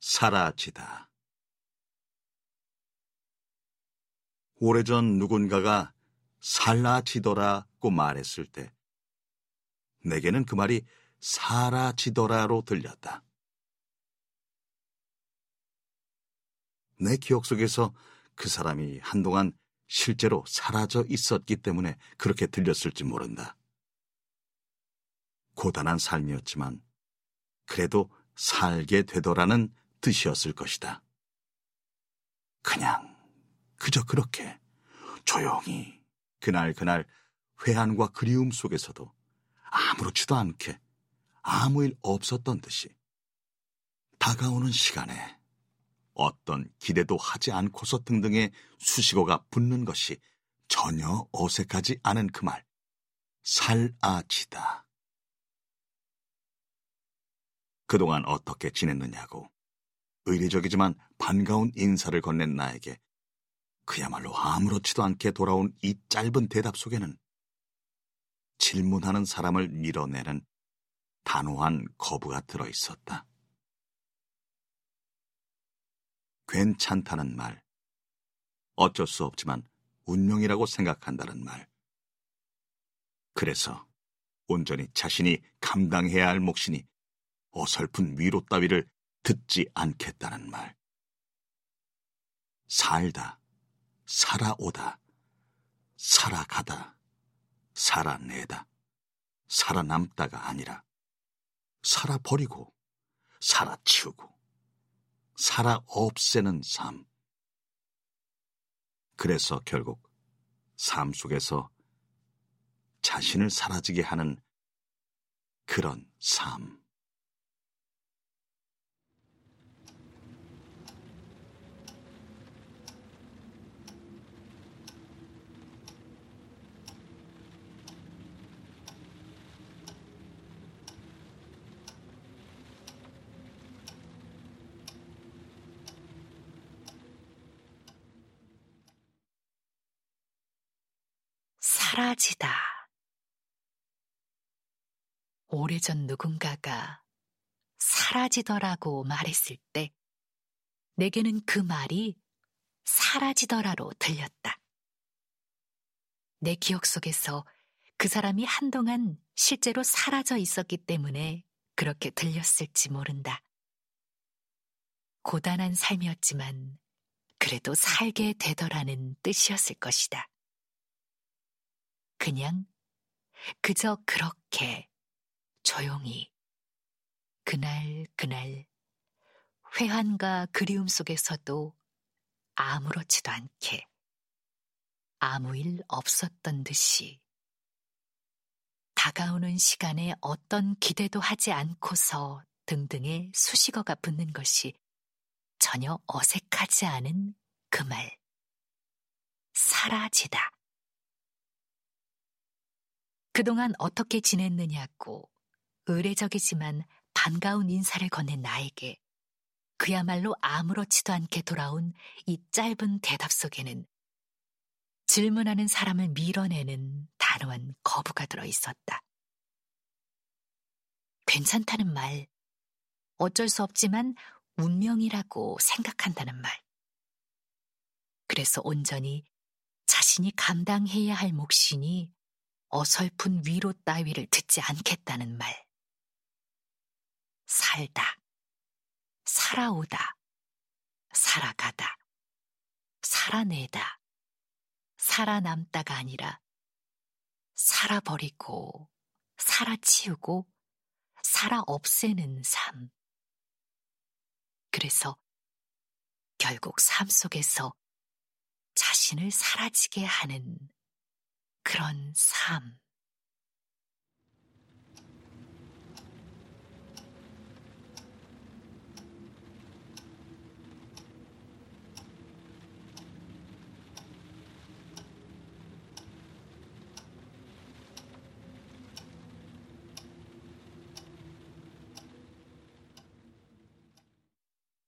사라지다. 오래전 누군가가 살라지더라고 말했을 때 내게는 그 말이 사라지더라로 들렸다. 내 기억 속에서 그 사람이 한동안 실제로 사라져 있었기 때문에 그렇게 들렸을지 모른다. 고단한 삶이었지만 그래도 살게 되더라는 뜻이었을 것이다. 그냥 그저 그렇게 조용히 그날 그날 회한과 그리움 속에서도 아무렇지도 않게 아무 일 없었던 듯이 다가오는 시간에 어떤 기대도 하지 않고서 등등의 수식어가 붙는 것이 전혀 어색하지 않은 그 말, 살아지다. 그동안 어떻게 지냈느냐고 의례적이지만 반가운 인사를 건넨 나에게 그야말로 아무렇지도 않게 돌아온 이 짧은 대답 속에는 질문하는 사람을 밀어내는 단호한 거부가 들어 있었다. 괜찮다는 말, 어쩔 수 없지만 운명이라고 생각한다는 말. 그래서 온전히 자신이 감당해야 할 몫이니 어설픈 위로 따위를 듣지 않겠다는 말. 살다, 살아오다, 살아가다, 살아내다, 살아남다가 아니라 살아버리고, 살아치우고, 살아 없애는 삶. 그래서 결국 삶 속에서 자신을 사라지게 하는 그런 삶. 사라지다. 오래전 누군가가 사라지더라고 말했을 때 내게는 그 말이 사라지더라로 들렸다. 내 기억 속에서 그 사람이 한동안 실제로 사라져 있었기 때문에 그렇게 들렸을지 모른다. 고단한 삶이었지만 그래도 살게 되더라는 뜻이었을 것이다. 그냥 그저 그렇게 조용히 그날 그날 회한과 그리움 속에서도 아무렇지도 않게 아무 일 없었던 듯이 다가오는 시간에 어떤 기대도 하지 않고서 등등의 수식어가 붙는 것이 전혀 어색하지 않은 그 말. 사라지다. 그동안 어떻게 지냈느냐고 의례적이지만 반가운 인사를 건넨 나에게 그야말로 아무렇지도 않게 돌아온 이 짧은 대답 속에는 질문하는 사람을 밀어내는 단호한 거부가 들어 있었다. 괜찮다는 말, 어쩔 수 없지만 운명이라고 생각한다는 말. 그래서 온전히 자신이 감당해야 할 몫이니 어설픈 위로 따위를 듣지 않겠다는 말. 살다, 살아오다, 살아가다, 살아내다, 살아남다가 아니라 살아버리고, 살아치우고, 살아 없애는 삶. 그래서 결국 삶 속에서 자신을 사라지게 하는 그런 삶.